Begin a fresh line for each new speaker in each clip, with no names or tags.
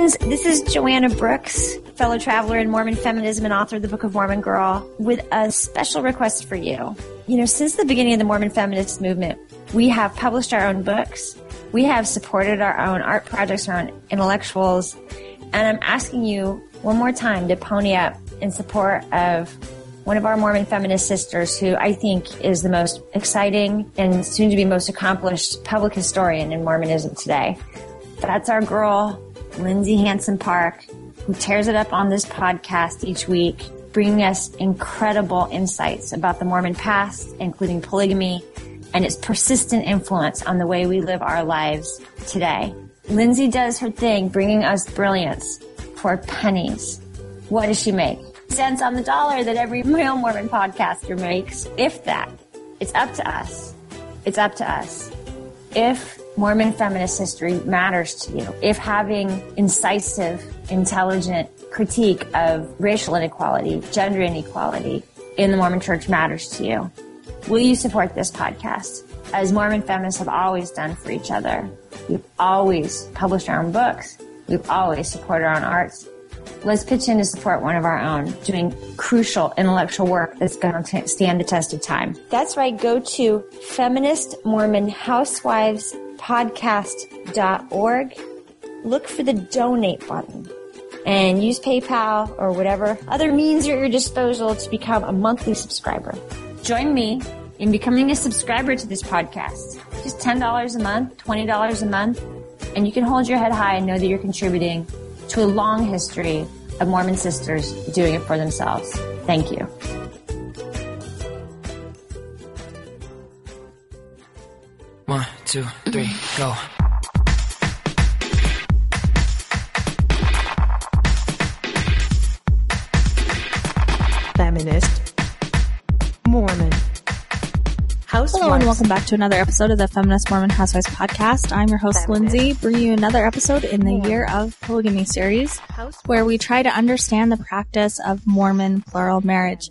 friends, this is Joanna Brooks, fellow traveler in Mormon feminism and author of the Book of Mormon Girl, with a special request for you. You know, since the beginning of the Mormon feminist movement, we have published our own books, we have supported our own art projects, our own intellectuals, and I'm asking you one more time to pony up in support of one of our Mormon feminist sisters who I think is the most exciting and soon to be most accomplished public historian in Mormonism today. That's our girl, Lindsay Hansen Park, who tears it up on this podcast each week, bringing us incredible insights about the Mormon past, including polygamy and its persistent influence on the way we live our lives today. Lindsay does her thing, bringing us brilliance for pennies. What does she make? Cents on the dollar that every real Mormon podcaster makes, if that. It's up to us. It's up to us. If Mormon feminist history matters to you, if having incisive, intelligent critique of racial inequality, gender inequality in the Mormon church matters to you, will you support this podcast? As Mormon feminists have always done for each other. We've always published our own books. We've always supported our own arts. Let's pitch in to support one of our own doing crucial intellectual work that's going to stand the test of time. That's right. Go to Feminist Mormon Housewives podcast.org. Look for the donate button and use PayPal or whatever other means are at your disposal to become a monthly subscriber. Join me in becoming a subscriber to this podcast. Just $10 a month, $20 a month, and you can hold your head high and know that you're contributing to a long history of Mormon sisters doing it for themselves. Thank you.
Two, three, go.
Feminist. Mormon. Housewives.
Hello and welcome back to another episode of the Feminist Mormon Housewives podcast. I'm your host
Feminist.
Lindsay, bringing you another episode in the
Mormon.
Year of Polygamy series,
Housewives.
where we try to understand the practice of Mormon plural marriage.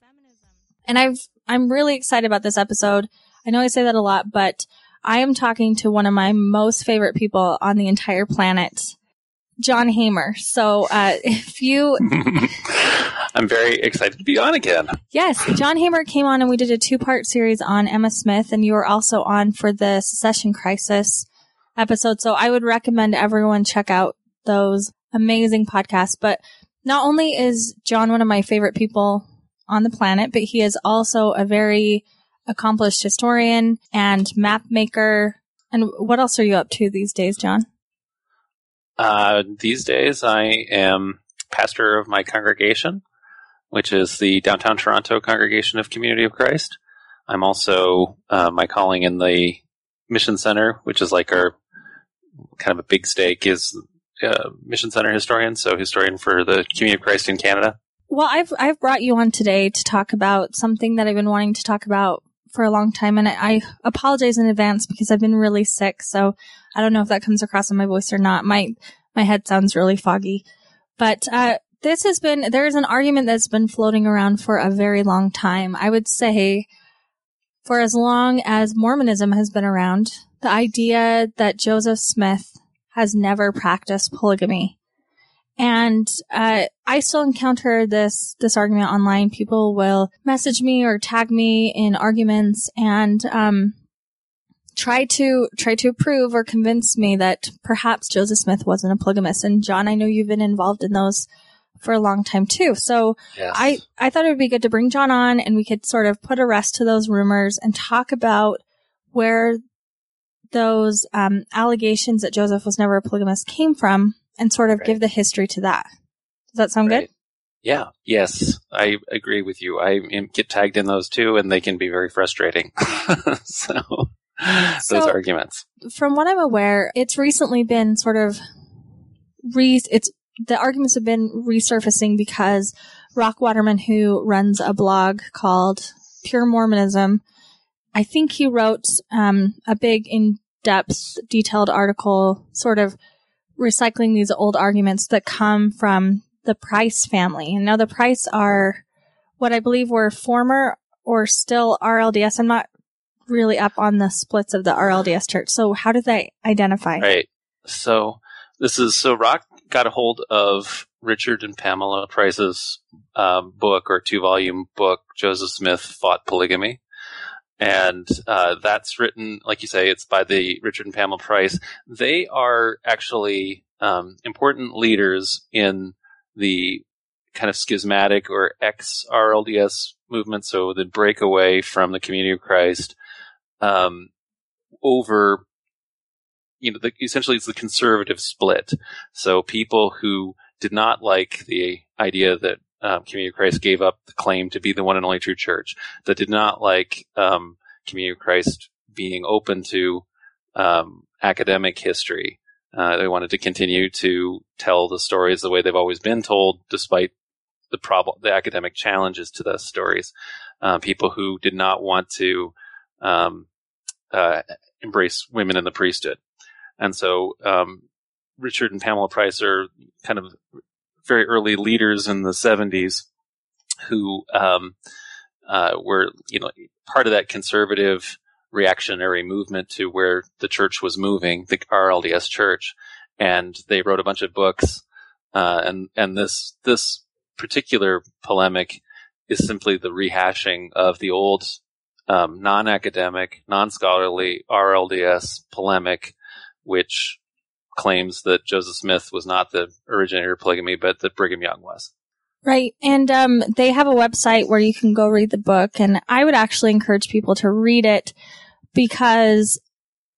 Feminism. And I've I'm really excited about this episode. I know I say that a lot, but I am talking to one of my most favorite people on the entire planet, John Hamer. So uh, if you
I'm very excited to be on again.
Yes, John Hamer came on and we did a two part series on Emma Smith, and you were also on for the Secession Crisis episode. So I would recommend everyone check out those amazing podcasts. But not only is John one of my favorite people on the planet, but he is also a very accomplished historian and map maker. And what else are you up to these days, John?
Uh, these days, I am pastor of my congregation, which is the downtown Toronto Congregation of Community of Christ. I'm also uh, my calling in the Mission Center, which is like our kind of a big stake, is uh, Mission Center historian, so historian for the Community of Christ in Canada.
Well, I've I've brought you on today to talk about something that I've been wanting to talk about for a long time, and I, I apologize in advance because I've been really sick. So I don't know if that comes across in my voice or not. My my head sounds really foggy, but uh, this has been there is an argument that's been floating around for a very long time. I would say for as long as Mormonism has been around, the idea that Joseph Smith has never practiced polygamy. And uh, I still encounter this this argument online. People will message me or tag me in arguments and um, try to try to prove or convince me that perhaps Joseph Smith wasn't a polygamist. And John, I know you've been involved in those for a long time too. So
Yes.
I, I thought it would be good to bring John on and we could sort of put a rest to those rumors and talk about where those um, allegations that Joseph was never a polygamist came from and sort of
Right.
give the history to that. Does that sound
Right.
good?
Yeah. Yes, I agree with you. I get tagged in those too, and they can be very frustrating. so, those arguments.
From what I'm aware, it's recently been sort of re, it's, the arguments have been resurfacing because Rock Waterman, who runs a blog called Pure Mormonism, I think he wrote um, a big, in-depth, detailed article, sort of recycling these old arguments that come from the Price family. And now the Price are what I believe were former or still RLDS. I'm not really up on the splits of the RLDS church. So how do they identify?
Right. So this is so Rock got a hold of Richard and Pamela Price's um, book or two volume book, Joseph Smith Fought Polygamy. And uh, that's written, like you say, it's by the Richard and Pamela Price. They are actually um, important leaders in the kind of schismatic or ex RLDS movement, so the breakaway from the Community of Christ um, over you know, the, essentially it's the conservative split. So people who did not like the idea that um, Community of Christ gave up the claim to be the one and only true church, that did not like um, Community of Christ being open to um, academic history. Uh, they wanted to continue to tell the stories the way they've always been told, despite the problem, the academic challenges to those stories. Uh, people who did not want to um, uh, embrace women in the priesthood. And so um, Richard and Pamela Price are kind of very early leaders in the 70s who um, uh, were, you know, part of that conservative reactionary movement to where the church was moving, the RLDS church, and they wrote a bunch of books. Uh, and and this this particular polemic is simply the rehashing of the old um, non-academic, non-scholarly RLDS polemic which claims that Joseph Smith was not the originator of polygamy, but that Brigham Young was.
Right. And um, they have a website where you can go read the book. And I would actually encourage people to read it because,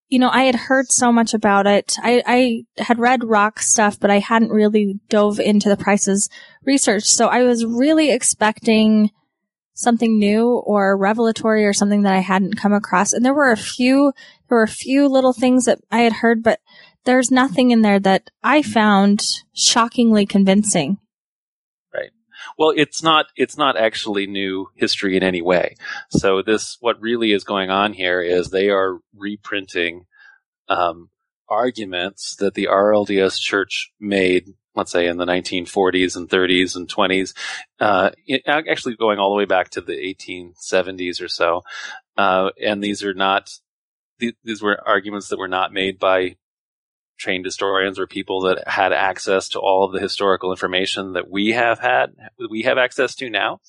you know, I had heard so much about it. I, I had read rock stuff, but I hadn't really dove into the Price's research. So I was really expecting something new or revelatory or something that I hadn't come across. And there were a few, there were a few little things that I had heard, but there's nothing in there that I found shockingly convincing.
Right. Well, it's not, it's not actually new history in any way. So this, what really is going on here is they are reprinting, um, arguments that the RLDS church made let's say in the 1940s and 30s and 20s, uh, actually going all the way back to the 1870s or so. Uh, and these are not, these were arguments that were not made by trained historians or people that had access to all of the historical information that we have had, we have access to now.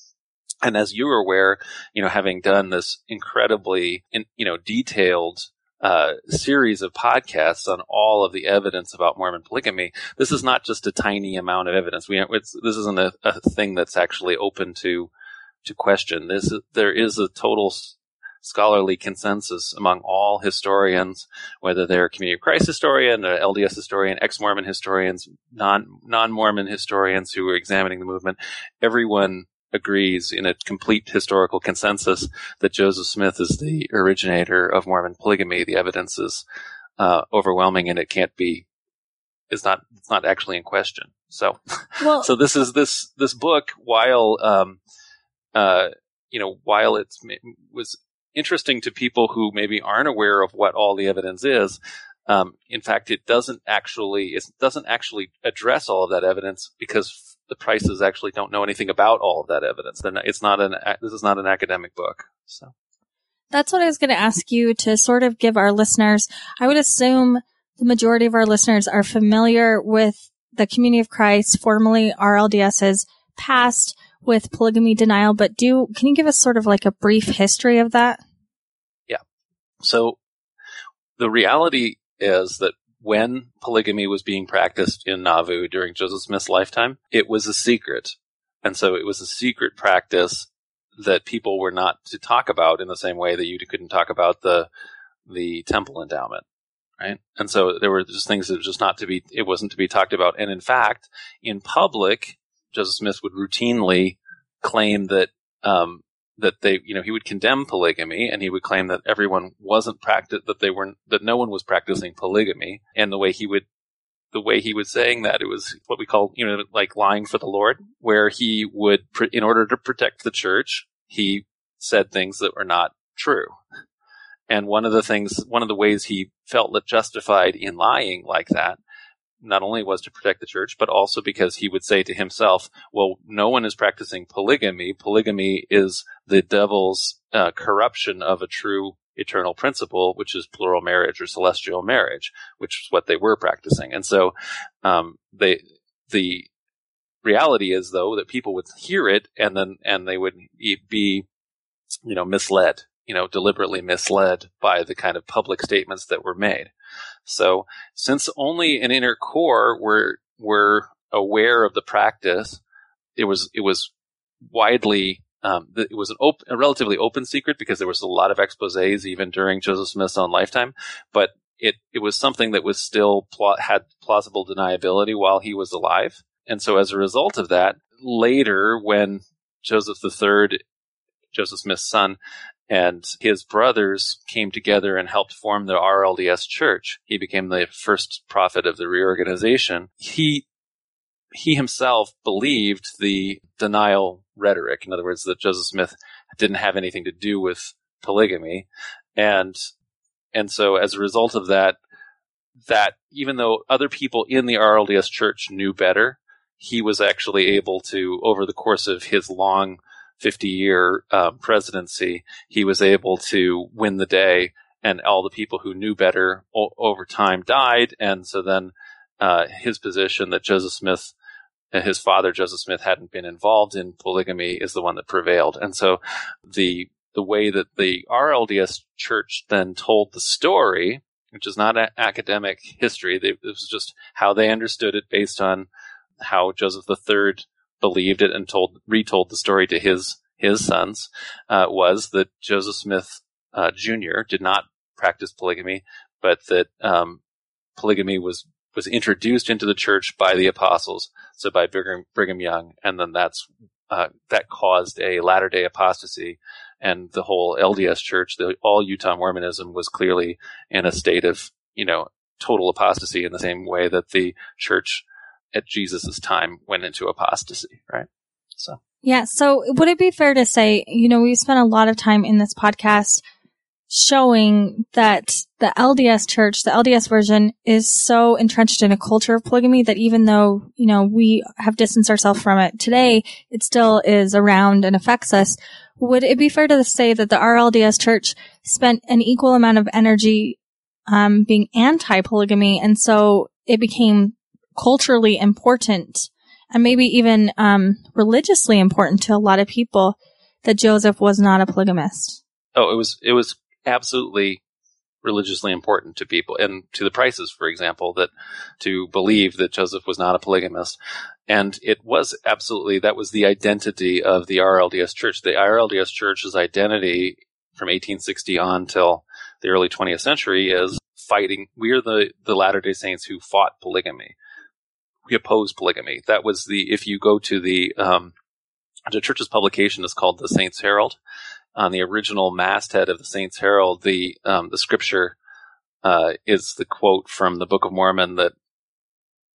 And as you are aware, you know, having done this incredibly, in, you know, detailed uh, series of podcasts on all of the evidence about Mormon polygamy. This is not just a tiny amount of evidence. We this isn't a, a, thing that's actually open to to question. This there is a total scholarly consensus among all historians, whether they're Community of Christ historian, LDS historian, ex-Mormon historians, non non-Mormon historians who are examining the movement. Everyone agrees in a complete historical consensus that Joseph Smith is the originator of Mormon polygamy. The evidence is uh, overwhelming, and it can't be is not it's not actually in question. So, well, so this is this this book, while um, uh, you know, while it was interesting to people who maybe aren't aware of what all the evidence is. Um, in fact, it doesn't actually it doesn't actually address all of that evidence because the prices actually don't know anything about all of that evidence. Not, it's not an this is not an academic book. So
that's what I was going to ask you to sort of give our listeners. I would assume the majority of our listeners are familiar with the Community of Christ, formerly RLDS's past with polygamy denial, but do can you give us sort of like a brief history of that?
Yeah. So the reality is that when polygamy was being practiced in Nauvoo during Joseph Smith's lifetime, it was a secret. And so it was a secret practice that people were not to talk about in the same way that you couldn't talk about the the temple endowment. Right. And so there were just things that were just not to be it wasn't to be talked about. And in fact, in public, Joseph Smith would routinely claim that um, that they, you know, he would condemn polygamy and he would claim that everyone wasn't practice that they weren't, that no one was practicing polygamy. And the way he would, the way he was saying that, it was what we call, you know, like lying for the Lord, where he would, in order to protect the church, he said things that were not true. And one of the things, one of the ways he felt justified in lying like that not only was to protect the church, but also because he would say to himself, well, no one is practicing polygamy. Polygamy is the devil's uh, corruption of a true eternal principle, which is plural marriage or celestial marriage, which is what they were practicing. And so, um, they, the reality is though that people would hear it and then and they would be you know misled you know deliberately misled by the kind of public statements that were made so since only an inner core were were aware of the practice it was it was widely um, it was an op- a relatively open secret because there was a lot of exposés even during Joseph Smith's own lifetime, but it it was something that was still pl- had plausible deniability while he was alive. And so as a result of that, later when Joseph III, Joseph Smith's son, and his brothers came together and helped form the RLDS church. He became the first prophet of the reorganization. He he himself believed the denial rhetoric. In other words, that Joseph Smith didn't have anything to do with polygamy. And, and so as a result of that, that even though other people in the RLDS church knew better, he was actually able to, over the course of his long 50 year uh, presidency, he was able to win the day and all the people who knew better o- over time died. And so then, uh, his position that Joseph Smith his father Joseph Smith hadn't been involved in polygamy is the one that prevailed. And so the the way that the RLDS church then told the story, which is not academic history, they, it was just how they understood it based on how Joseph III believed it and told retold the story to his his sons, uh, was that Joseph Smith uh, Jr. did not practice polygamy, but that um, polygamy was was introduced into the church by the apostles, so by Brigham, Brigham Young, and then that's uh, that caused a Latter Day apostasy, and the whole LDS Church, the all Utah Mormonism, was clearly in a state of you know total apostasy in the same way that the church at Jesus' time went into apostasy, right? So.
Yeah. So would it be fair to say, you know, we spent a lot of time in this podcast showing that the LDS church, the LDS version is so entrenched in a culture of polygamy that even though, you know, we have distanced ourselves from it today, it still is around and affects us. Would it be fair to say that the RLDS church spent an equal amount of energy um, being anti-polygamy and so it became culturally important and maybe even um, religiously important to a lot of people that Joseph was not a polygamist?
Oh, it was it was absolutely religiously important to people and to the Prices, for example, that to believe that Joseph was not a polygamist. And it was absolutely, that was the identity of the RLDS church. The RLDS church's identity from 1860 on till the early 20th century is fighting. We are the, the Latter day Saints who fought polygamy. We oppose polygamy. That was the, if you go to the, um, the church's publication is called the Saints Herald on the original masthead of the Saints Herald, the um, the scripture uh, is the quote from the Book of Mormon that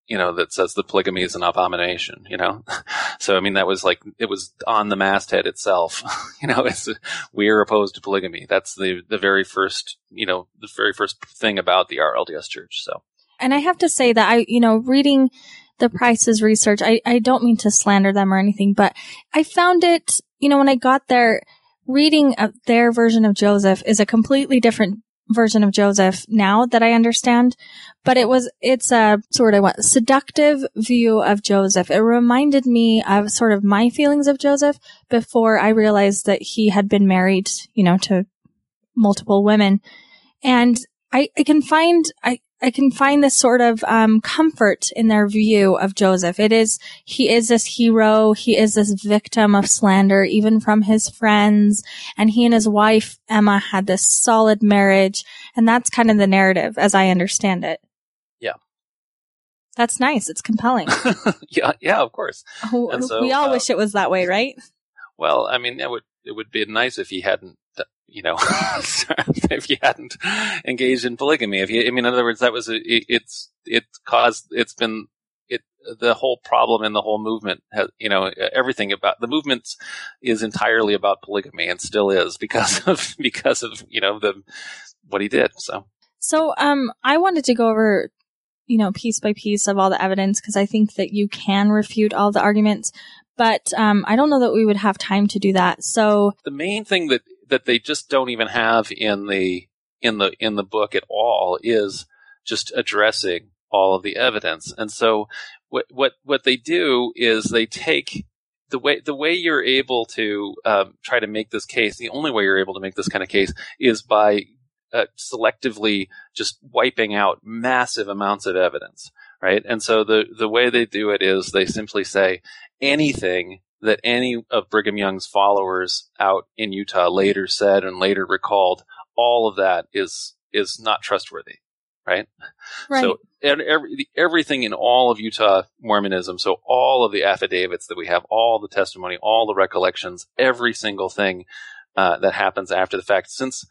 you know that says the polygamy is an abomination. You know, so I mean that was like it was on the masthead itself. you know, it's we're opposed to polygamy. That's the the very first you know the very first thing about the RLDS Church. So,
and I have to say that I you know reading the Price's research, I I don't mean to slander them or anything, but I found it you know when I got there reading their version of Joseph is a completely different version of Joseph now that I understand, but it was, it's a sort of what seductive view of Joseph. It reminded me of sort of my feelings of Joseph before I realized that he had been married, you know, to multiple women. And I, I can find, I, I can find this sort of um, comfort in their view of Joseph. It is he is this hero, he is this victim of slander, even from his friends, and he and his wife Emma had this solid marriage, and that's kind of the narrative as I understand it.
Yeah,
that's nice. It's compelling.
yeah, yeah, of course.
Oh, so, we all uh, wish it was that way, right?
Well, I mean, it would it would be nice if he hadn't you know, if you hadn't engaged in polygamy. If you, I mean, in other words, that was, a, it, it's, it caused, it's been, it, the whole problem in the whole movement has, you know, everything about the movement is entirely about polygamy and still is because of, because of, you know, the, what he did. So,
so, um, I wanted to go over, you know, piece by piece of all the evidence because I think that you can refute all the arguments but um, I don't know that we would have time to do that. So
the main thing that that they just don't even have in the in the in the book at all is just addressing all of the evidence. And so what what what they do is they take the way the way you're able to um, try to make this case. The only way you're able to make this kind of case is by uh, selectively just wiping out massive amounts of evidence, right? And so the the way they do it is they simply say anything that any of Brigham Young's followers out in Utah later said and later recalled, all of that is is not trustworthy, right?
Right.
So every, everything in all of Utah Mormonism, so all of the affidavits that we have, all the testimony, all the recollections, every single thing uh, that happens after the fact, since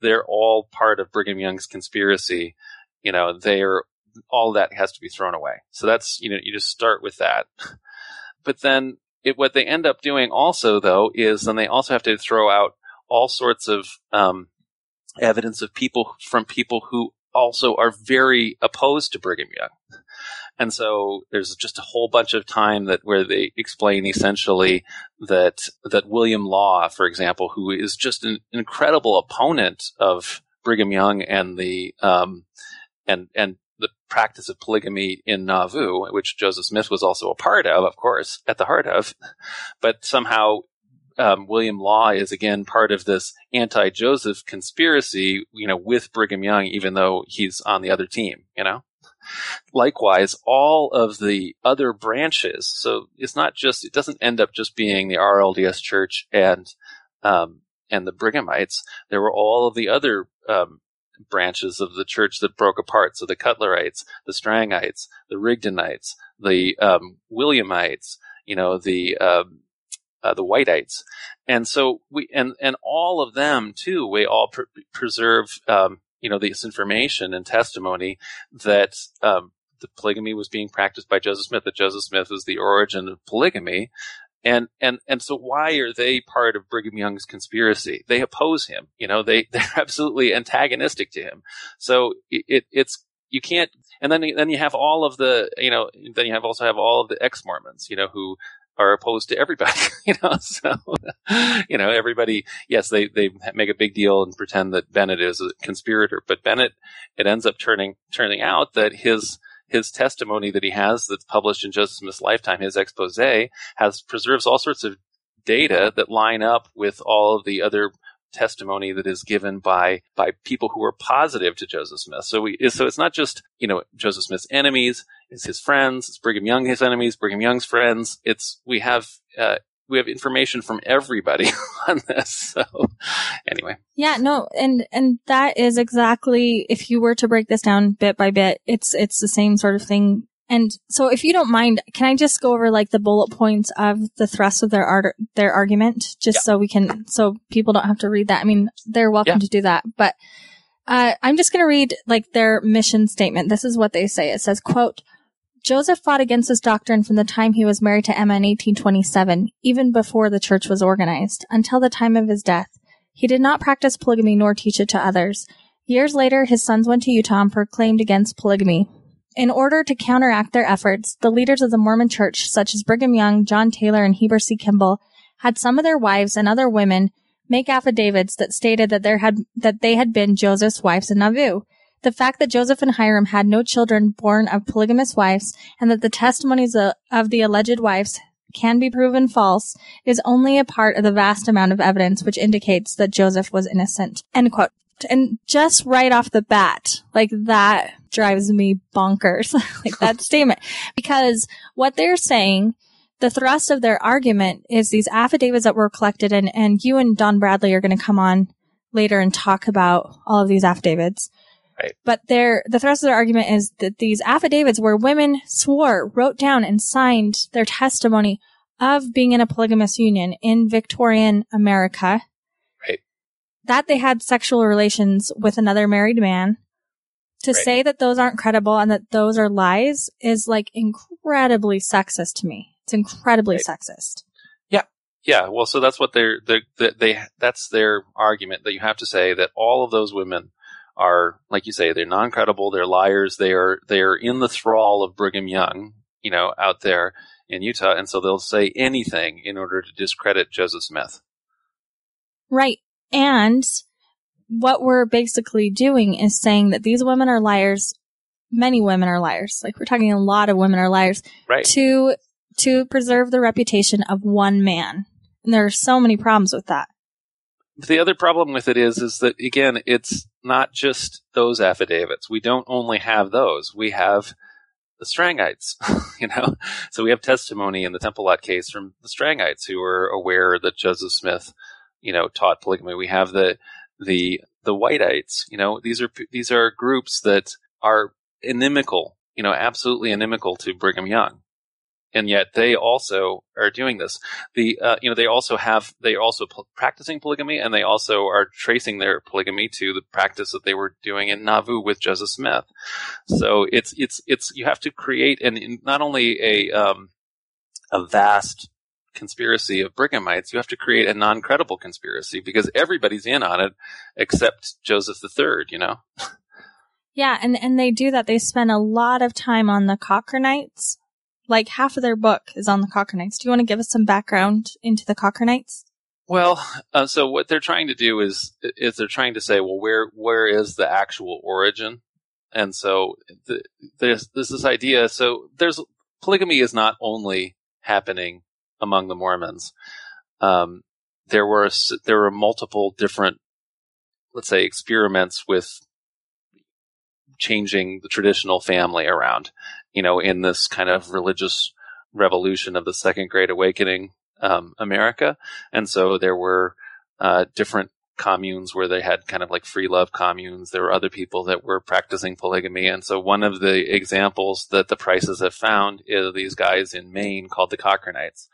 they're all part of Brigham Young's conspiracy, you know, they're all that has to be thrown away. So that's you know you just start with that, but then it, what they end up doing also though is then they also have to throw out all sorts of um, evidence of people from people who also are very opposed to Brigham Young. And so there's just a whole bunch of time that where they explain essentially that that William Law, for example, who is just an incredible opponent of Brigham Young and the um, and and the practice of polygamy in Nauvoo, which Joseph Smith was also a part of, of course, at the heart of, but somehow um, William Law is again part of this anti-Joseph conspiracy, you know, with Brigham Young, even though he's on the other team, you know. Likewise, all of the other branches. So it's not just, it doesn't end up just being the RLDS Church and, um, and the Brighamites. There were all of the other, um, branches of the church that broke apart. So the Cutlerites, the Strangites, the Rigdonites, the, um, Williamites, you know, the, um, uh, the Whiteites, and so we and and all of them too. We all pr- preserve, um, you know, this information and testimony that um, the polygamy was being practiced by Joseph Smith. That Joseph Smith was the origin of polygamy, and and and so why are they part of Brigham Young's conspiracy? They oppose him. You know, they they're absolutely antagonistic to him. So it, it it's you can't and then then you have all of the you know then you have also have all of the ex Mormons you know who are opposed to everybody, you know. So, you know, everybody, yes, they they make a big deal and pretend that Bennett is a conspirator, but Bennett, it ends up turning turning out that his his testimony that he has that's published in Joseph Smith's lifetime, his expose, has preserves all sorts of data that line up with all of the other testimony that is given by by people who are positive to Joseph Smith. So we so it's not just you know Joseph Smith's enemies, it's his friends, it's Brigham Young his enemies, Brigham Young's friends. It's we have uh, we have information from everybody on this. So anyway,
yeah, no, and and that is exactly if you were to break this down bit by bit, it's it's the same sort of thing and so if you don't mind, can I just go over like the bullet points of the thrust of their art, their argument, just yeah. so we can, so people don't have to read that. I mean, they're welcome yeah. to do that, but, uh, I'm just going to read like their mission statement. This is what they say. It says, quote, Joseph fought against this doctrine from the time he was married to Emma in 1827, even before the church was organized, until the time of his death. He did not practice polygamy nor teach it to others. Years later, his sons went to Utah and proclaimed against polygamy. In order to counteract their efforts, the leaders of the Mormon Church, such as Brigham Young, John Taylor, and Heber C. Kimball, had some of their wives and other women make affidavits that stated that had that they had been Joseph's wives in Nauvoo. The fact that Joseph and Hyrum had no children born of polygamous wives, and that the testimonies of, the alleged wives can be proven false, is only a part of the vast amount of evidence which indicates that Joseph was innocent. End quote. And just right off the bat, like that drives me bonkers, like that statement, because what they're saying, the thrust of their argument is these affidavits that were collected and, and you and Don Bradley are going to come on later and talk about all of these affidavits.
Right.
But their, the thrust of their argument is that these affidavits where women swore, wrote down and signed their testimony of being in a polygamous union in Victorian America that they had sexual relations with another married man. To right. say that those aren't credible and that those are lies is like incredibly sexist to me. It's incredibly right. sexist.
Yeah. Yeah. Well, so that's what they're, they're, they, that's their argument that you have to say that all of those women are, like you say, they're non-credible, they're liars, they are, they are in the thrall of Brigham Young, you know, out there in Utah. And so they'll say anything in order to discredit Joseph Smith.
Right. And what we're basically doing is saying that these women are liars many women are liars. Like we're talking a lot of women are liars
Right.
to to preserve the reputation of one man. And there are so many problems with that.
the other problem with it is is that again it's not just those affidavits. We don't only have those. We have the strangites you know? So we have testimony in the temple lot case from the strangites who were aware that joseph smith you know taught polygamy. We have the the the whiteites you know? These are these are groups that are inimical you know absolutely inimical to brigham young and yet they also are doing this the uh, you know they also have they also p- practicing polygamy and they also are tracing their polygamy to the practice that they were doing in Nauvoo with Joseph Smith. So it's it's it's you have to create and not only a um, a vast conspiracy of Brighamites, you have to create a non-credible conspiracy because everybody's in on it except Joseph the Third. You know,
Yeah, and and they do that. They spend a lot of time on the Cochranites. Like half of their book is on the Cochranites. Do you want to give us some background into the Cochranites?
Well, uh, so what they're trying to do is is they're trying to say, well, where where is the actual origin? And so the, there's there's this idea. So there's polygamy is not only happening among the Mormons. Um, there were there were multiple different, let's say, experiments with changing the traditional family around. You know, in this kind of religious revolution of the Second Great Awakening, um, America. And so there were uh, different communes where they had kind of like free love communes. There were other people that were practicing polygamy. And so one of the examples that the prices have found is these guys in Maine called the Cochranites.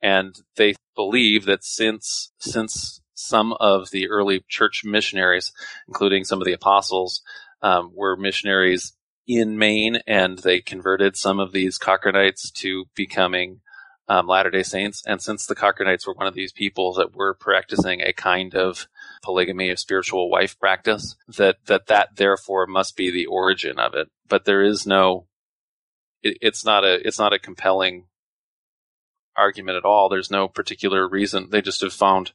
And they believe that since, since some of the early church missionaries, including some of the apostles, um, were missionaries in Maine and they converted some of these Cochranites to becoming um, Latter day Saints. And since the Cochranites were one of these people that were practicing a kind of polygamy, a spiritual wife practice, that, that that therefore must be the origin of it. But there is no, it, it's not a, it's not a compelling argument at all. There's no particular reason. They just have found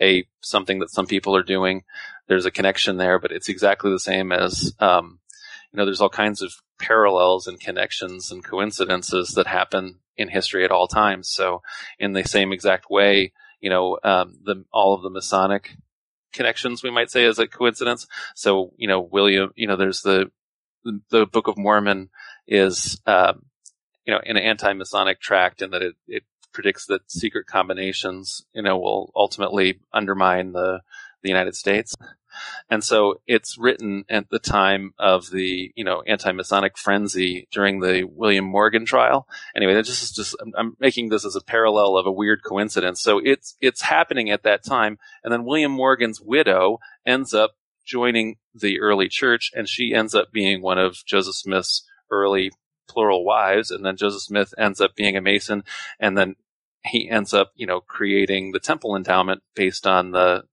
a, something that some people are doing. There's a connection there, but it's exactly the same as, um, you know, there's all kinds of parallels and connections and coincidences that happen in history at all times. So, in the same exact way, you know, um, the all of the Masonic connections we might say is a coincidence. So, you know, William, you know, there's the the Book of Mormon is, um, you know, an anti-Masonic tract in that it, it predicts that secret combinations, you know, will ultimately undermine the the United States. And so it's written at the time of the, you know, anti-Masonic frenzy during the William Morgan trial. Anyway, that just is just, I'm, I'm making this as a parallel of a weird coincidence. So it's, it's happening at that time. And then William Morgan's widow ends up joining the early church and she ends up being one of Joseph Smith's early plural wives. And then Joseph Smith ends up being a Mason. And then he ends up, you know, creating the temple endowment based on the,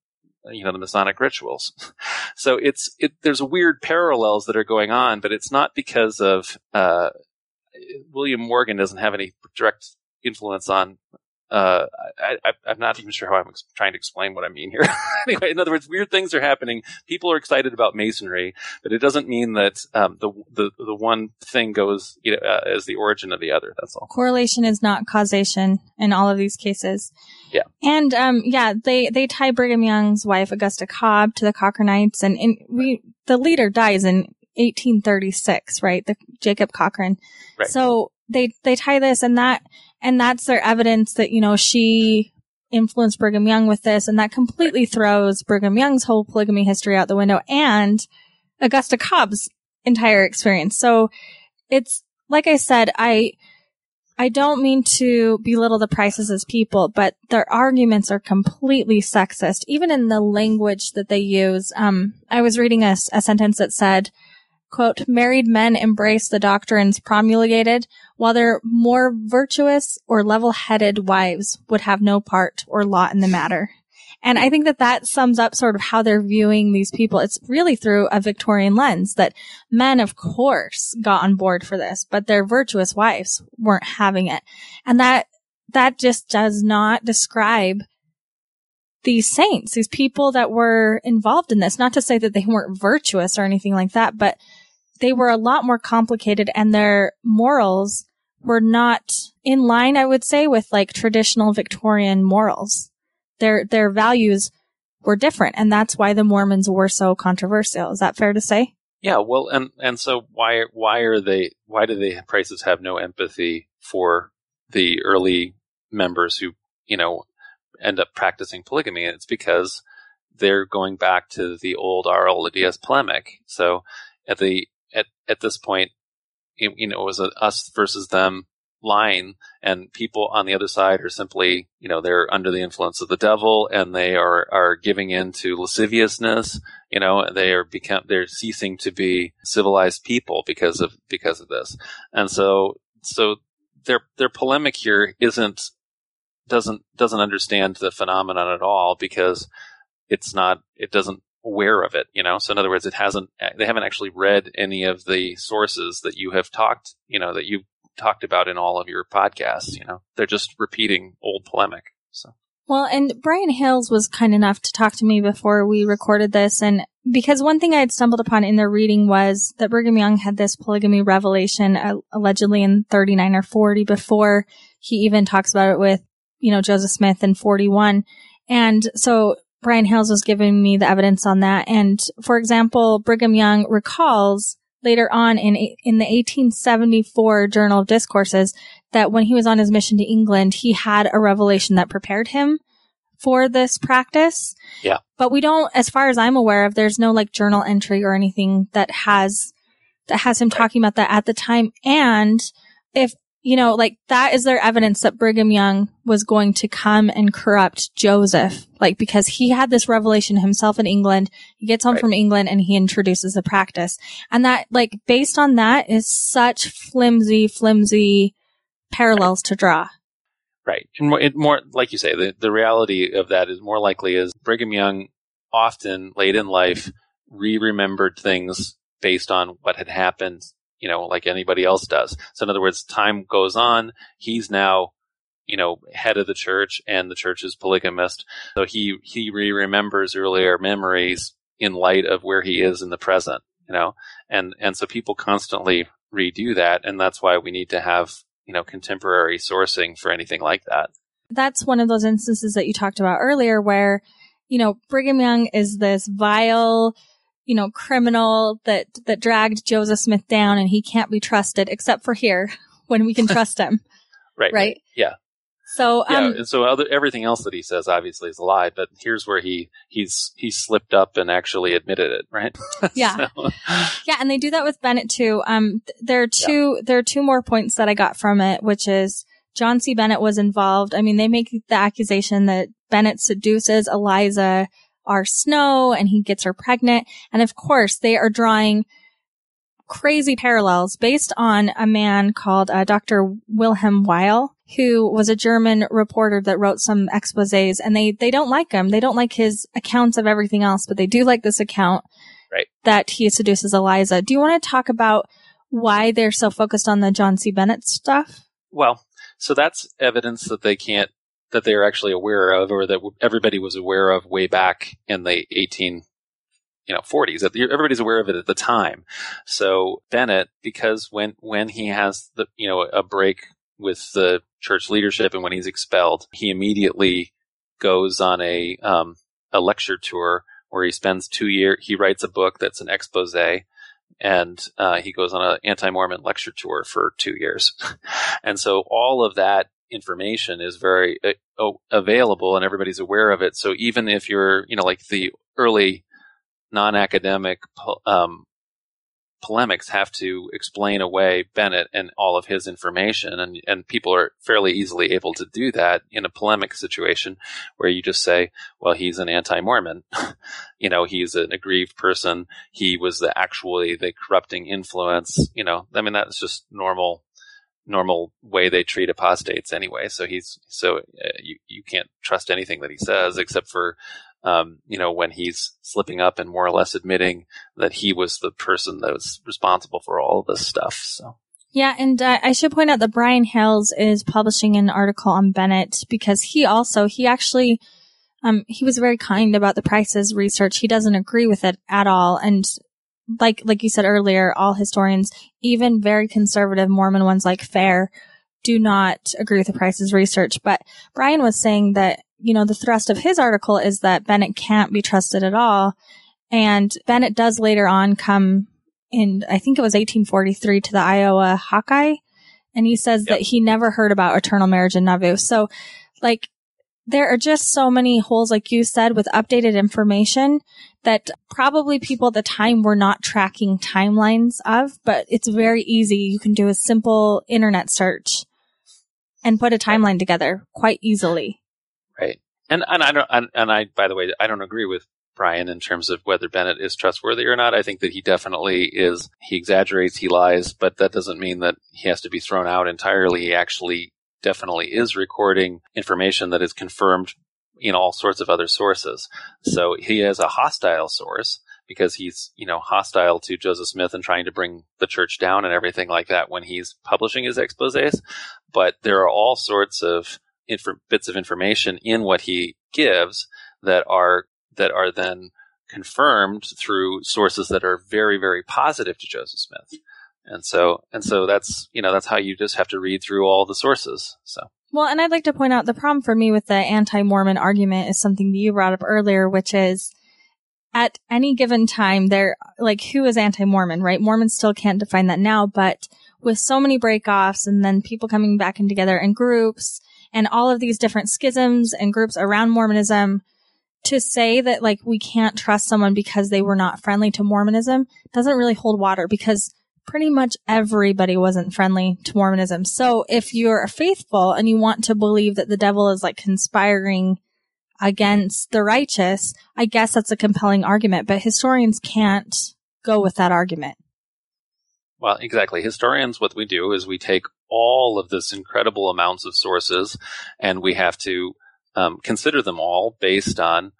you know the Masonic rituals. So it's it, there's weird parallels that are going on, but it's not because of uh, William Morgan doesn't have any direct influence on. Uh, I, I, I'm not even sure how I'm ex- trying to explain what I mean here. anyway, in other words, weird things are happening. People are excited about masonry, but it doesn't mean that um, the the the one thing goes you know, uh, as the origin of the other. That's all.
Correlation is not causation in all of these cases.
Yeah.
And um yeah, they they tie Brigham Young's wife Augusta Cobb to the Cochranites and, and we the leader dies in 1836, right? The Jacob Cochrane.
Right.
So they they tie this and that and that's their evidence that you know she influenced Brigham Young with this and that completely throws Brigham Young's whole polygamy history out the window and Augusta Cobb's entire experience. So it's like I said, I I don't mean to belittle the prices as people, but their arguments are completely sexist, even in the language that they use. Um, I was reading a, a sentence that said, quote, married men embrace the doctrines promulgated, while their more virtuous or level-headed wives would have no part or lot in the matter. And I think that that sums up sort of how they're viewing these people. It's really through a Victorian lens that men, of course, got on board for this, but their virtuous wives weren't having it. And that, that just does not describe these saints, these people that were involved in this. Not to say that they weren't virtuous or anything like that, but they were a lot more complicated and their morals were not in line, I would say, with like traditional Victorian morals. Their, their values were different. And that's why the Mormons were so controversial. Is that fair to say?
Yeah, well, and and so why why are they why do the prices have no empathy for the early members who you know end up practicing polygamy? It's because they're going back to the old RLDS polemic. So at the at at this point, you know, it was a us versus them line and people on the other side are simply, you know, they're under the influence of the devil and they are, are giving in to lasciviousness. You know, they are become, they're ceasing to be civilized people because of, because of this. And so, so their, their polemic here isn't, doesn't, doesn't understand the phenomenon at all because it's not, it doesn't aware of it, you know? So in other words, it hasn't, they haven't actually read any of the sources that you have talked, you know, that you've talked about in all of your podcasts. You know, they're just repeating old polemic. So.
Well, and Brian Hales was kind enough to talk to me before we recorded this. And because one thing I had stumbled upon in their reading was that Brigham Young had this polygamy revelation uh, allegedly in 39 or 40 before he even talks about it with, you know, Joseph Smith in 41. And so Brian Hales was giving me the evidence on that. And for example, Brigham Young recalls later on in in the 1874 Journal of Discourses that when he was on his mission to England, he had a revelation that prepared him for this practice.
Yeah.
But we don't, as far as I'm aware of, there's no like journal entry or anything that has that has him talking about that at the time. And if you know, like that is their evidence that Brigham Young was going to come and corrupt Joseph, like because he had this revelation himself in England. He gets home right. from England and he introduces the practice. And that, like, based on that is such flimsy, flimsy parallels
right.
to draw.
Right. And more, it more, like you say, the, the reality of that is more likely is Brigham Young often late in life re-remembered things based on what had happened you know, like anybody else does. So in other words, time goes on. He's now, you know, head of the church and the church is polygamist. So he, he re-remembers earlier memories in light of where he is in the present, you know, and, and so people constantly redo that. And that's why we need to have, you know, contemporary sourcing for anything like that.
That's one of those instances that you talked about earlier where, you know, Brigham Young is this vile, you know, criminal that, that dragged Joseph Smith down and he can't be trusted except for here when we can trust him.
right.
Right.
Yeah.
So,
yeah,
um,
and so other, everything else that he says obviously is a lie, but here's where he, he's, he slipped up and actually admitted it, right?
Yeah. so. Yeah. And they do that with Bennett too. Um, there are two, yeah. there are two more points that I got from it, which is John C. Bennett was involved. I mean, they make the accusation that Bennett seduces Eliza R. Snow and he gets her pregnant. And of course, they are drawing crazy parallels based on a man called uh, Dr. Wilhelm Wyl, who was a German reporter that wrote some exposés and they, they don't like him. They don't like his accounts of everything else, but they do like this account
right.
that he seduces Eliza. Do you want to talk about why they're so focused on the John C. Bennett stuff?
Well, so that's evidence that they can't that they're actually aware of or that everybody was aware of way back in the 18 you know 40s that everybody's aware of it at the time. So bennett because when when he has the you know a break with the church leadership and when he's expelled he immediately goes on a um, a lecture tour where he spends two years he writes a book that's an expose and uh, he goes on an anti-mormon lecture tour for two years. And so all of that information is very uh, available and everybody's aware of it. So even if you're, you know, like the early non-academic um, polemics have to explain away Bennett and all of his information, and and people are fairly easily able to do that in a polemic situation where you just say, well, he's an anti-Mormon, you know, he's an aggrieved person, he was the actually the corrupting influence, you know, I mean that's just normal normal way they treat apostates anyway. So he's so uh, you you can't trust anything that he says except for um, you know when he's slipping up and more or less admitting that he was the person that was responsible for all this stuff. So.
Yeah, and uh, I should point out that Brian Hales is publishing an article on Bennett because he also he actually um, he was very kind about the prices research. He doesn't agree with it at all, and like like you said earlier, all historians, even very conservative Mormon ones like Fair, do not agree with the Price's research. But Brian was saying that you know the thrust of his article is that Bennett can't be trusted at all, and Bennett does later on come in. I think it was 1843 to the Iowa Hawkeye, and he says
Yep.
that he never heard about eternal marriage in Nauvoo. So, like. There are just so many holes, like you said, with updated information that probably people at the time were not tracking timelines of, but it's very easy. You can do a simple internet search and put a timeline together quite easily.
Right. And and I don't and, and I by the way I don't agree with Brian in terms of whether Bennett is trustworthy or not. I think that he definitely is. He exaggerates, he lies, but that doesn't mean that he has to be thrown out entirely. He actually definitely is recording information that is confirmed in all sorts of other sources. So he is a hostile source because he's, you know, hostile to Joseph Smith and trying to bring the church down and everything like that when he's publishing his exposés. But there are all sorts of inf- bits of information in what he gives that are that are then confirmed through sources that are very very positive to Joseph Smith. And so and so that's you know that's how you just have to read through all the sources. So
Well, and I'd like to point out the problem for me with the anti-Mormon argument is something that you brought up earlier, which is at any given time, there, like, who is anti-Mormon, right? Mormons still can't define that now, but with so many breakoffs and then people coming back in together in groups and all of these different schisms and groups around Mormonism, to say that like we can't trust someone because they were not friendly to Mormonism doesn't really hold water because pretty much everybody wasn't friendly to Mormonism. So if you're a faithful and you want to believe that the devil is like conspiring against the righteous, I guess that's a compelling argument, but historians can't go with that argument.
Well, exactly. Historians, what we do is we take all of this incredible amounts of sources and we have to um, consider them all based on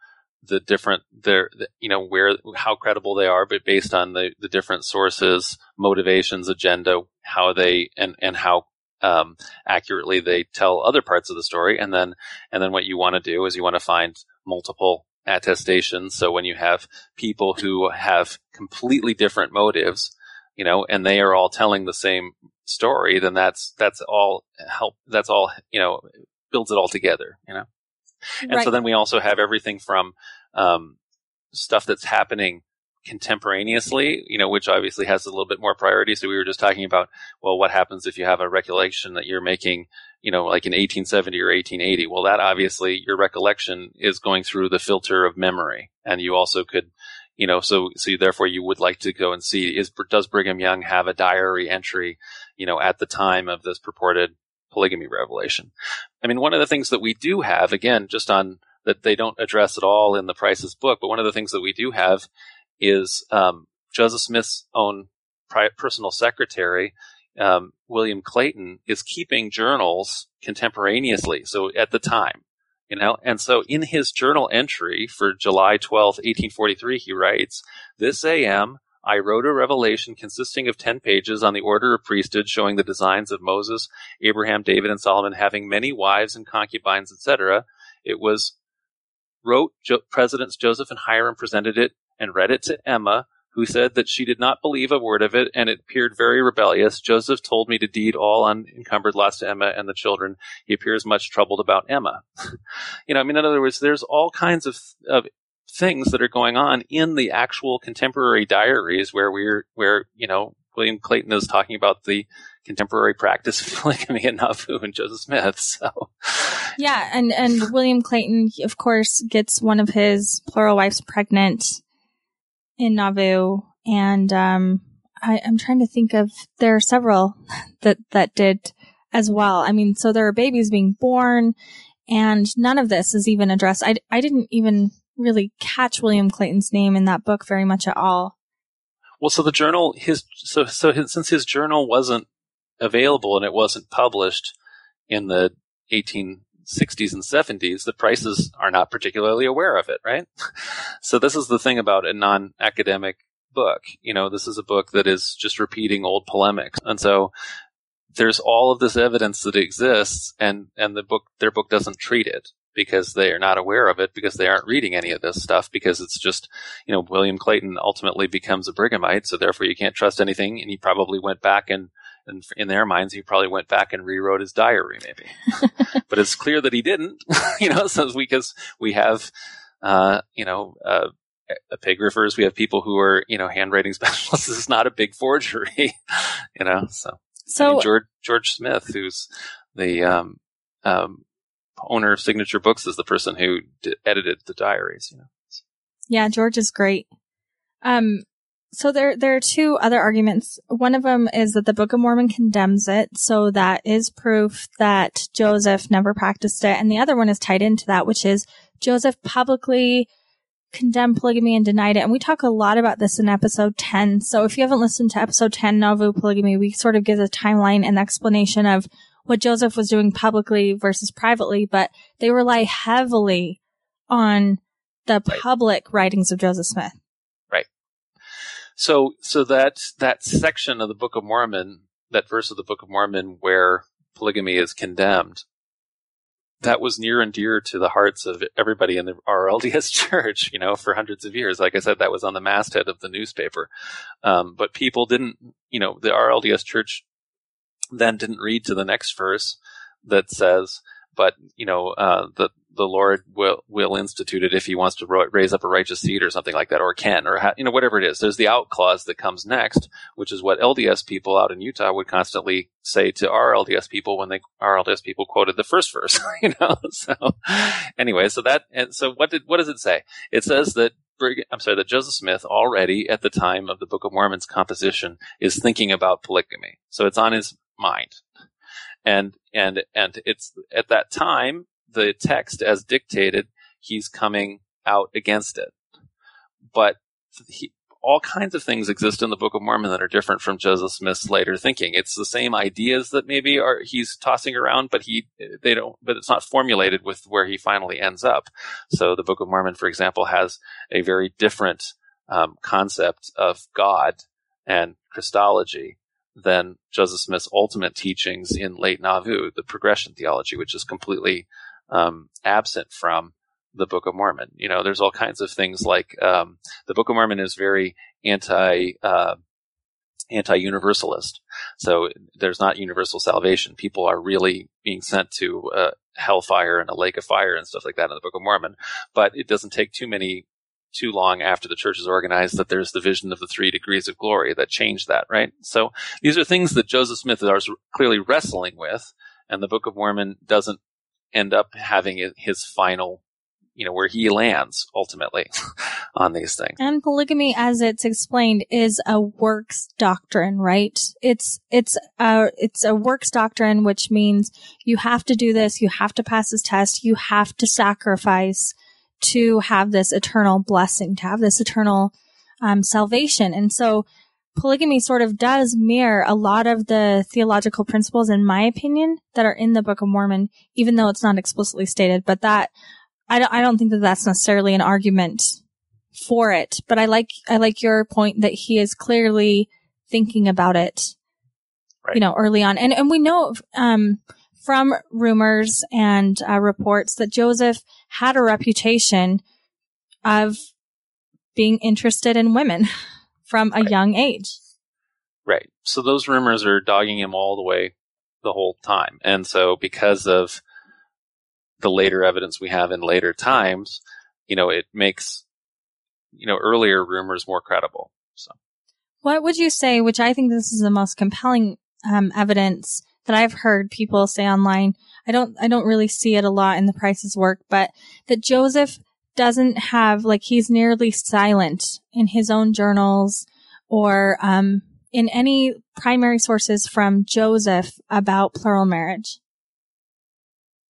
the different, their, the, you know, where, how credible they are, but based on the, the different sources, motivations, agenda, how they, and, and how, um, accurately they tell other parts of the story. And then, and then what you want to do is you want to find multiple attestations. So when you have people who have completely different motives, you know, and they are all telling the same story, then that's that's all help. That's all you know builds it all together, you know. And so then we also have everything from um, stuff that's happening contemporaneously, you know, which obviously has a little bit more priority. So we were just talking about, well, what happens if you have a recollection that you're making, you know, like in 1870 or 1880? Well, that obviously your recollection is going through the filter of memory, and you also could you know, so, so therefore you would like to go and see, is, does Brigham Young have a diary entry, you know, at the time of this purported polygamy revelation? I mean, one of the things that we do have, again, just on that they don't address at all in the Price's book, but one of the things that we do have is, um, Joseph Smith's own personal secretary, um, William Clayton is keeping journals contemporaneously. So at the time, you know and so in his journal entry for july 12th 1843 he writes this am i wrote a revelation consisting of 10 pages on the order of priesthood showing the designs of moses abraham david and solomon having many wives and concubines etc it was wrote jo- presidents joseph and Hyrum presented it and read it to emma who said that she did not believe a word of it, and it appeared very rebellious. Joseph told me to deed all unencumbered lots to Emma and the children. He appears much troubled about Emma. you know, I mean, in other words, there's all kinds of, of things that are going on in the actual contemporary diaries where we're, where, you know, William Clayton is talking about the contemporary practice of polygamy in Nauvoo and Joseph Smith. So,
Yeah, and and William Clayton, of course, gets one of his plural wives pregnant in Nauvoo, and um, I, I'm trying to think of there are several that that did as well. I mean, so there are babies being born, and none of this is even addressed. I I didn't even really catch William Clayton's name in that book very much at all.
well, so the journal, his, so, so his, since his journal wasn't available and it wasn't published in the 1860s and 70s, the prices are not particularly aware of it, right? so this is the thing about a non-academic book. You know, this is a book that is just repeating old polemics. And so there's all of this evidence that exists and, and the book, their book doesn't treat it. Because they are not aware of it because they aren't reading any of this stuff because it's just you know William Clayton ultimately becomes a Brighamite so therefore you can't trust anything and he probably went back and and in their minds he probably went back and rewrote his diary maybe. But it's clear that he didn't you know so because we have uh, you know uh, epigraphers we have people who are you know handwriting specialists. This is not a big forgery you know so.
So
I mean, George George Smith, who's the um, um, owner of Signature Books, is the person who d- edited the diaries. You know,
Yeah, George is great. Um, so there, there are two other arguments. One of them is that the Book of Mormon condemns it. So that is proof that Joseph never practiced it. And the other one is tied into that, which is Joseph publicly condemned polygamy and denied it. And we talk a lot about this in episode 10. So if you haven't listened to episode 10, Nauvoo polygamy, we sort of give a timeline and explanation of what Joseph was doing publicly versus privately, but they rely heavily on the
Right.
public writings of Joseph Smith. Right.
So so that that section of the Book of Mormon, that verse of the Book of Mormon where polygamy is condemned, that was near and dear to the hearts of everybody in the RLDS church, you know, for hundreds of years. Like I said, that was on the masthead of the newspaper. Um, but people didn't, you know, the RLDS church then didn't read to the next verse that says, but, you know, uh, the, the Lord will, will institute it if he wants to ro- raise up a righteous seed or something like that, or can, or, ha- you know, whatever it is. There's the out clause that comes next, which is what LDS people out in Utah would constantly say to RLDS people when they, RLDS people quoted the first verse, you know? So anyway, so that, and so what did, what does it say? It says that I'm sorry, that Joseph Smith already at the time of the Book of Mormon's composition is thinking about polygamy. So it's on his mind. And, and, and it's at that time, the text as dictated, he's coming out against it. But he, all kinds of things exist in the Book of Mormon that are different from Joseph Smith's later thinking. It's the same ideas that maybe are he's tossing around, but he they don't. But it's not formulated with where he finally ends up. So the Book of Mormon, for example, has a very different um, concept of God and Christology than Joseph Smith's ultimate teachings in late Nauvoo, the progression theology, which is completely um, absent from the Book of Mormon. You know, there's all kinds of things like um, the Book of Mormon is very anti uh, anti universalist. So there's not universal salvation. People are really being sent to uh, hellfire and a lake of fire and stuff like that in the Book of Mormon. But it doesn't take too many too long after the church is organized that there's the vision of the three degrees of glory that changed that, right? So these are things that Joseph Smith is clearly wrestling with, and the Book of Mormon doesn't end up having his final, you know, where he lands ultimately on these things.
And polygamy, as it's explained, is a works doctrine, right? It's, it's a, it's a works doctrine, which means you have to do this, you have to pass this test, you have to sacrifice to have this eternal blessing, to have this eternal, um, salvation. And so polygamy sort of does mirror a lot of the theological principles, in my opinion, that are in the Book of Mormon, even though it's not explicitly stated, but that, I don't, I don't think that that's necessarily an argument for it, but I like I like your point that he is clearly thinking about it,
Right.
you know, early on, and and we know um, from rumors and uh, reports that Joseph had a reputation of being interested in women from a
Right.
young age.
Right. So those rumors are dogging him all the way the whole time. And so because of the later evidence we have in later times, you know, it makes, you know, earlier rumors more credible. So
What would you say? Which I think this is the most compelling um, evidence that I've heard people say online. I don't, I don't really see it a lot in the Price's work, but that Joseph doesn't have like he's nearly silent in his own journals or um, in any primary sources from Joseph about plural marriage.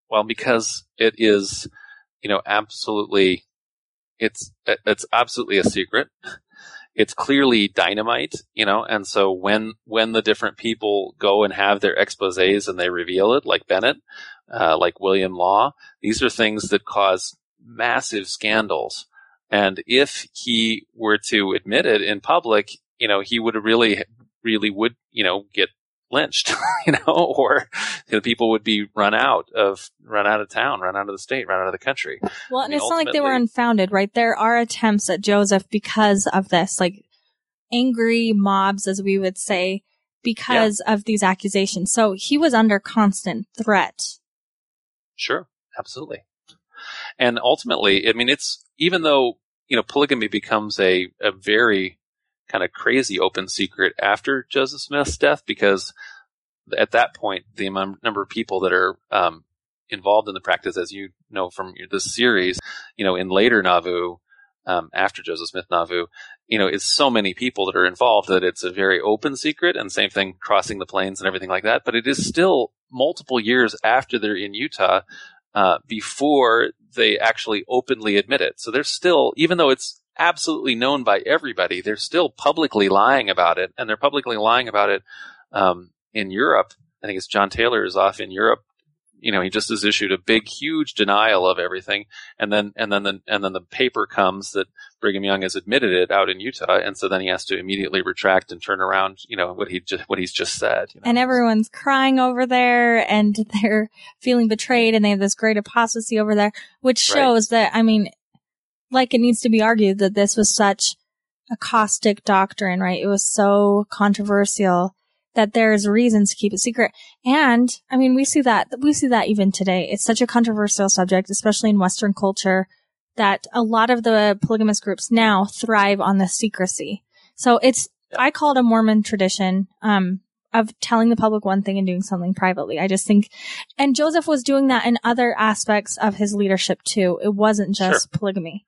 Well, because it is, you know, absolutely, it's it's absolutely a secret. It's clearly dynamite, you know, and so when when the different people go and have their exposés and they reveal it, like Bennett, uh, like William Law, these are things that cause massive scandals. And if he were to admit it in public, you know, he would really, really would, you know, get lynched, you know, or the people would be run out of, run out of town, run out of the state, run out of the country.
Well,
I
and
mean,
it's not like they were unfounded, right? There are attempts at Joseph because of this, like angry mobs, as we would say, because of these accusations. So he was under constant threat.
Sure, absolutely. And ultimately, I mean, it's even though you know polygamy becomes a a very kind of crazy open secret after Joseph Smith's death, because at that point, the number of people that are um, involved in the practice, as you know from this series, you know, in later Nauvoo, um, after Joseph Smith Nauvoo, you know, it's so many people that are involved that it's a very open secret. And same thing, crossing the plains and everything like that. But it is still multiple years after they're in Utah uh, before they actually openly admit it. So they're still, even though it's absolutely known by everybody, they're still publicly lying about it, and they're publicly lying about it um, in Europe. I think it's John Taylor is off in Europe. You know, he just has issued a big, huge denial of everything, and then and then the, and then the paper comes that Brigham Young has admitted it out in Utah, and so then he has to immediately retract and turn around. You know what he just what he's just said. You know?
And everyone's crying over there and they're feeling betrayed and they have this great apostasy over there, which
Right.
shows that, I mean, like it needs to be argued that this was such a caustic doctrine, right? It was so controversial that there's reasons to keep it secret. And I mean, we see that, we see that even today. It's such a controversial subject, especially in Western culture, that a lot of the polygamous groups now thrive on the secrecy. So it's, I call it a Mormon tradition, um, of telling the public one thing and doing something privately. I just think, and Joseph was doing that in other aspects of his leadership too. It wasn't just polygamy.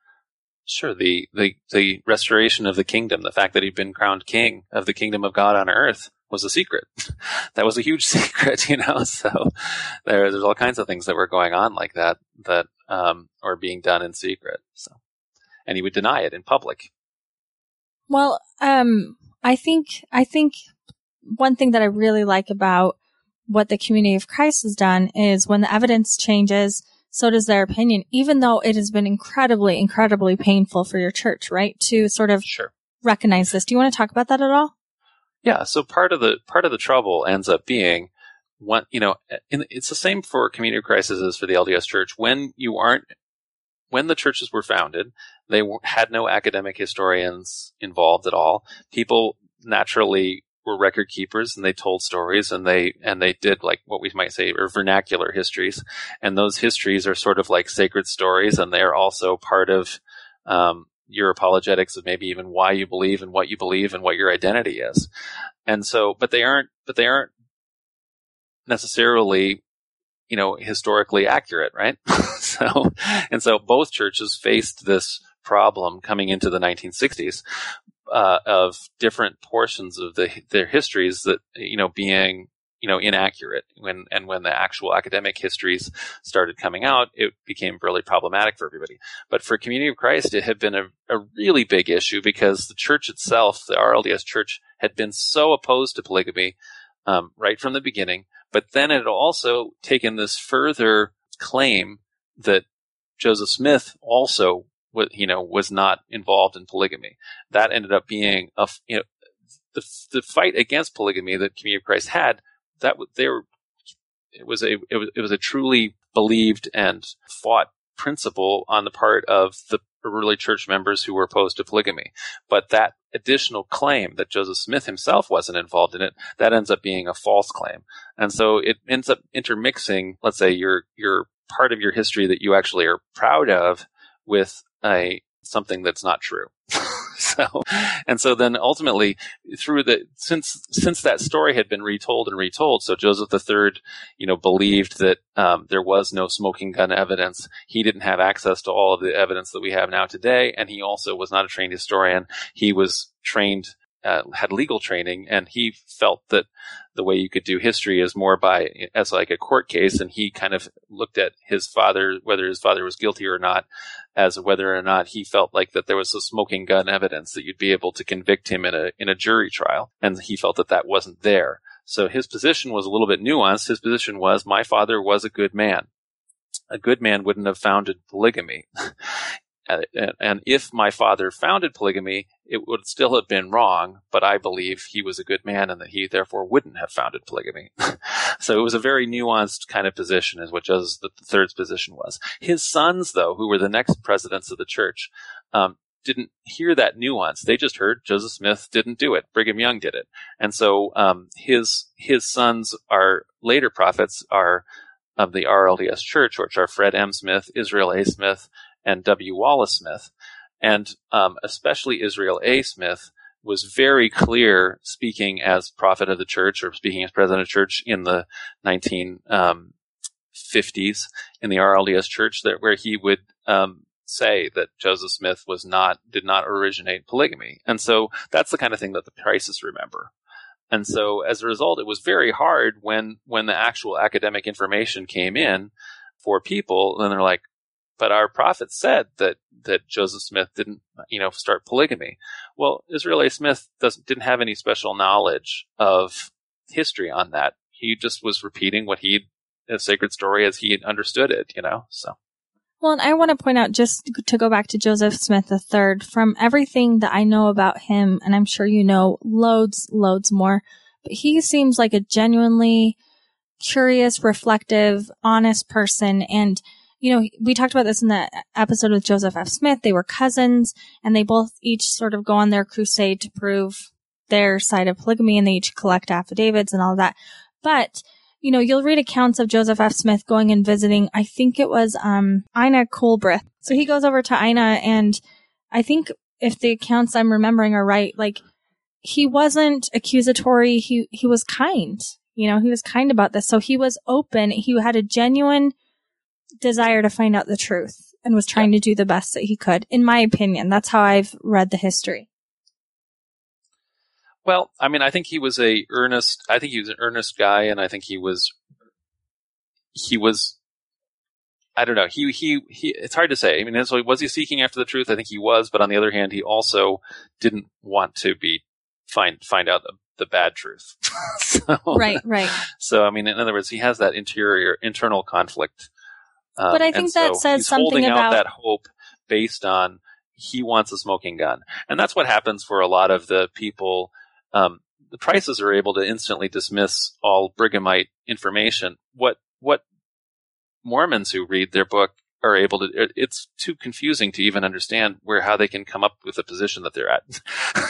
Sure, the, the the restoration of the kingdom, the fact that he'd been crowned king of the kingdom of God on earth was a secret. that was a huge secret, you know. So there, there's all kinds of things that were going on like that that um, are being done in secret. So, and he would deny it in public.
Well, um, I think, I think one thing that I really like about what the community of Christ has done is when the evidence changes, so does their opinion, even though it has been incredibly, incredibly painful for your church, right? To sort of
Sure.
recognize this. Do you want to talk about that at all?
Yeah. So part of the part of the trouble ends up being one. You know, in, it's the same for community Christ as for the LDS Church. When you aren't, when the churches were founded, they had no academic historians involved at all. People naturally were record keepers and they told stories and they and they did like what we might say are vernacular histories. And those histories are sort of like sacred stories and they're also part of um, your apologetics of maybe even why you believe and what you believe and what your identity is. And so but they aren't but they aren't necessarily you know historically accurate right? So and so both churches faced this problem coming into the 1960s uh, of different portions of the their histories that you know being you know inaccurate. When and when the actual academic histories started coming out it became really problematic for everybody. But for community of christ it had been a, a really big issue because the church itself the rlds church had been so opposed to polygamy um, right from the beginning. But then it had also taken this further claim that joseph smith also you know was not involved in polygamy. That ended up being a you know the the fight against polygamy that community of christ had that they were it was a it was, it was a truly believed and fought principle on the part of the early church members who were opposed to polygamy. But that additional claim that joseph smith himself wasn't involved in it that ends up being a false claim. And so it ends up intermixing let's say your your part of your history that you actually are proud of with a something that's not true. So and so then ultimately through the since since that story had been retold and retold so joseph iii you know believed that um, there was no smoking gun evidence. He didn't have access to all of the evidence that we have now today and he also was not a trained historian. He was trained uh, had legal training and he felt that the way you could do history is more by as like a court case and he kind of looked at his father whether his father was guilty or not as whether or not he felt like that there was a smoking gun evidence that you'd be able to convict him in a in a jury trial and he felt that that wasn't there. So his position was a little bit nuanced. His position was my father was a good man. A good man wouldn't have founded polygamy and, if my father founded polygamy, it would still have been wrong, but I believe he was a good man and that he therefore wouldn't have founded polygamy. so it was a very nuanced kind of position is what Joseph the third's position was. His sons, though, who were the next presidents of the church, um, didn't hear that nuance. They just heard Joseph Smith didn't do it. Brigham Young did it. And so, um, his, his sons are later prophets are of the RLDS church, which are Fred M. Smith, Israel A. Smith, and W. Wallace Smith. And, um, especially Israel A. Smith was very clear speaking as prophet of the church or speaking as president of church in the 1950s um, in the RLDS church that where he would, um, say that Joseph Smith was not, did not originate polygamy. And so that's the kind of thing that the Prices remember. And so as a result, it was very hard when, when the actual academic information came in for people, and they're like, but our prophet said that, that Joseph Smith didn't, you know, start polygamy. Well, Israel A. Smith doesn't, didn't have any special knowledge of history on that. He just was repeating what he, a sacred story as he understood it, you know, so.
Well, and I want to point out just to go back to Joseph Smith III, from everything that I know about him, and I'm sure you know loads, loads more, but he seems like a genuinely curious, reflective, honest person. And, you know, we talked about this in the episode with Joseph F. Smith. They were cousins and they both each sort of go on their crusade to prove their side of polygamy and they each collect affidavits and all that. But you know, you'll read accounts of Joseph F. Smith going and visiting, I think it was, um, Ina Coolbrith. So he goes over to Ina and I think if the accounts I'm remembering are right, like he wasn't accusatory. He, he was kind. You know, he was kind about this. So he was open. He had a genuine desire to find out the truth and was trying to do the best that he could. In my opinion, that's how I've read the history.
Well, I mean, I think he was a earnest. I think he was an earnest guy, and I think he was. He was. I don't know. He he he. It's hard to say. I mean, so was he seeking after the truth? I think he was, but on the other hand, he also didn't want to be find find out the, the bad truth.
so, right, right.
So I mean, in other words, he has that interior internal conflict.
Um, but I think that
so
says something
holding
about
out that hope based on he wants a smoking gun, and that's what happens for a lot of the people. Um, the prices are able to instantly dismiss all Brighamite information. What what Mormons who read their book are able to it's too confusing to even understand where how they can come up with a position that they're at.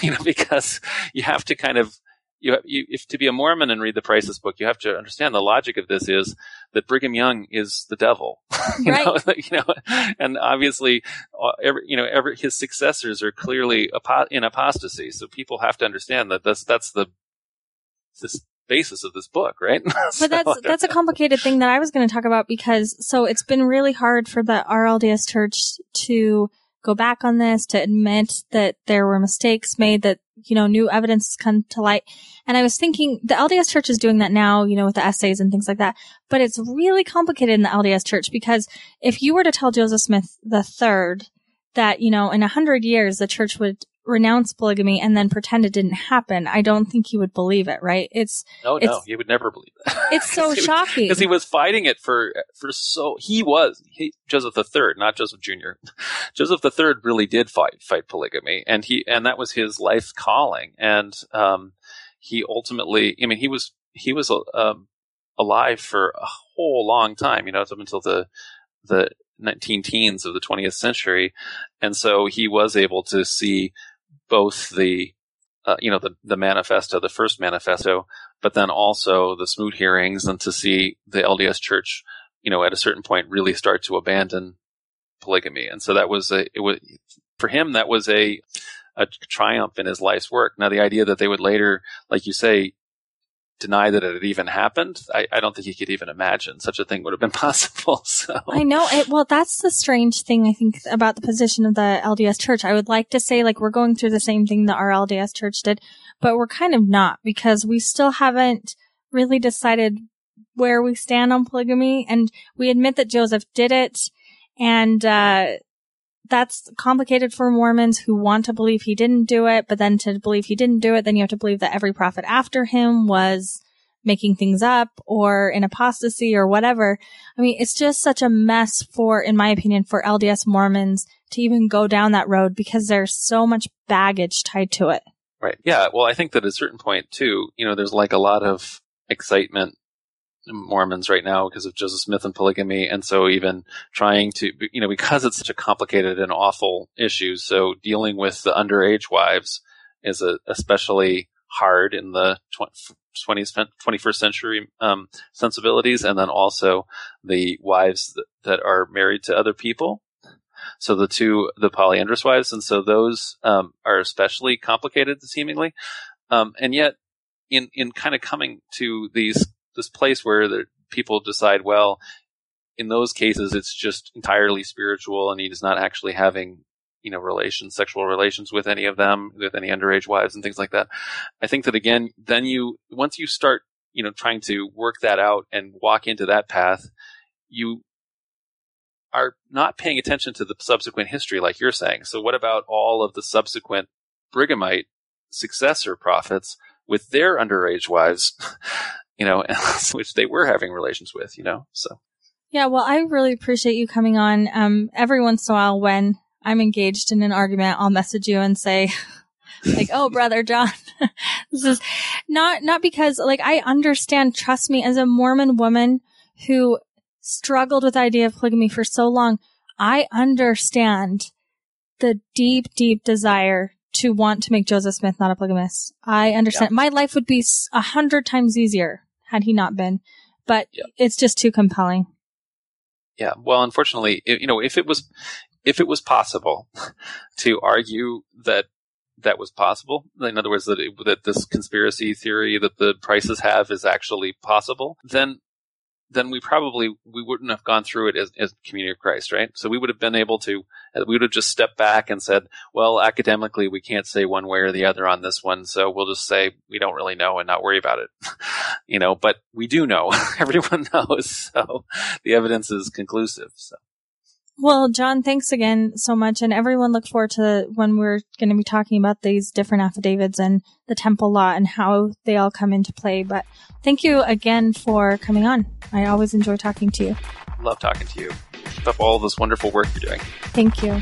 You know because you have to kind of you, you, if to be a Mormon and read the Prices book, you have to understand the logic of this is that Brigham Young is the devil, you right. know, you know, and obviously, uh, every, you know, every, his successors are clearly in apostasy. So people have to understand that that's, that's the, this basis of this book, right?
so, but that's, that's a complicated thing that I was going to talk about because, so it's been really hard for the RLDS church to, go back on this, to admit that there were mistakes made, that, you know, new evidence has come to light. And I was thinking the LDS church is doing that now, you know, with the essays and things like that. But it's really complicated in the LDS church because if you were to tell Joseph Smith the third that, you know, in a hundred years the church would renounce polygamy and then pretend it didn't happen, I don't think he would believe it, right? It's
no,
it's,
no, he would never believe that.
It's so shocking
because he was fighting it for for so he was he, Joseph the Third, not Joseph Junior. Joseph the Third really did fight fight polygamy, and he and that was his life calling, and um, he ultimately, I mean, he was he was um, alive for a whole long time, you know, up until the the 19 teens of the 20th century. And so he was able to see both the uh, you know the the manifesto, the first manifesto, but then also the Smoot hearings, and to see the LDS Church, you know, at a certain point really start to abandon polygamy, and so that was a it was for him that was a a triumph in his life's work. Now the idea that they would later, like you say, deny that it had even happened. I, I, don't think he could even imagine such a thing would have been possible. So
I know it. Well, that's the strange thing I think about the position of the LDS Church. I would like to say like we're going through the same thing that RLDS Church did, but we're kind of not because we still haven't really decided where we stand on polygamy, and we admit that Joseph did it, and uh, that's complicated for Mormons who want to believe he didn't do it, but then to believe he didn't do it, then you have to believe that every prophet after him was making things up or in apostasy or whatever. I mean, it's just such a mess for, in my opinion, for LDS Mormons to even go down that road because there's so much baggage tied to it.
Right. Yeah. Well, I think that at a certain point too, you know, there's like a lot of excitement Mormons right now because of Joseph Smith and polygamy. And so even trying to, you know, because it's such a complicated and awful issue. So dealing with the underage wives is a, especially hard in the 20th, 21st century um, sensibilities. And then also the wives that, are married to other people so the two, the polyandrous wives, and so those um, are especially complicated, seemingly. Um, and yet, in in kind of coming to these this place where the people decide, well, in those cases, it's just entirely spiritual, and he is not actually having you know relations, sexual relations with any of them, with any underage wives and things like that. I think that again, then you once you start you know trying to work that out and walk into that path, you are not paying attention to the subsequent history, like you're saying. So, what about all of the subsequent Brighamite successor prophets with their underage wives, you know, which they were having relations with, you know? So,
yeah, well, I really appreciate you coming on. Um, every once in a while, when I'm engaged in an argument, I'll message you and say, like, oh, brother John, this is not, not because, like, I understand, trust me, as a Mormon woman who struggled with the idea of polygamy for so long, I understand the deep, deep desire to want to make Joseph Smith not a polygamist. I understand. Yeah. My life would be a hundred times easier had he not been, but yeah. it's just too compelling.
Yeah. Well, unfortunately, you know, if it was, if it was possible to argue that that was possible, in other words, that it, that this conspiracy theory that the prices have is actually possible, then then we probably we wouldn't have gone through it as, as community of Christ, right? So we would have been able to uh, we would have just stepped back and said, well, academically we can't say one way or the other on this one, so we'll just say we don't really know and not worry about it, you know. But we do know; everyone knows, so the evidence is conclusive. So.
Well, John, thanks again so much. And everyone look forward to when we're going to be talking about these different affidavits and the Temple Lot and how they all come into play. But thank you again for coming on. I always enjoy talking to you.
Love talking to you. Keep up all this wonderful work you're doing.
Thank you.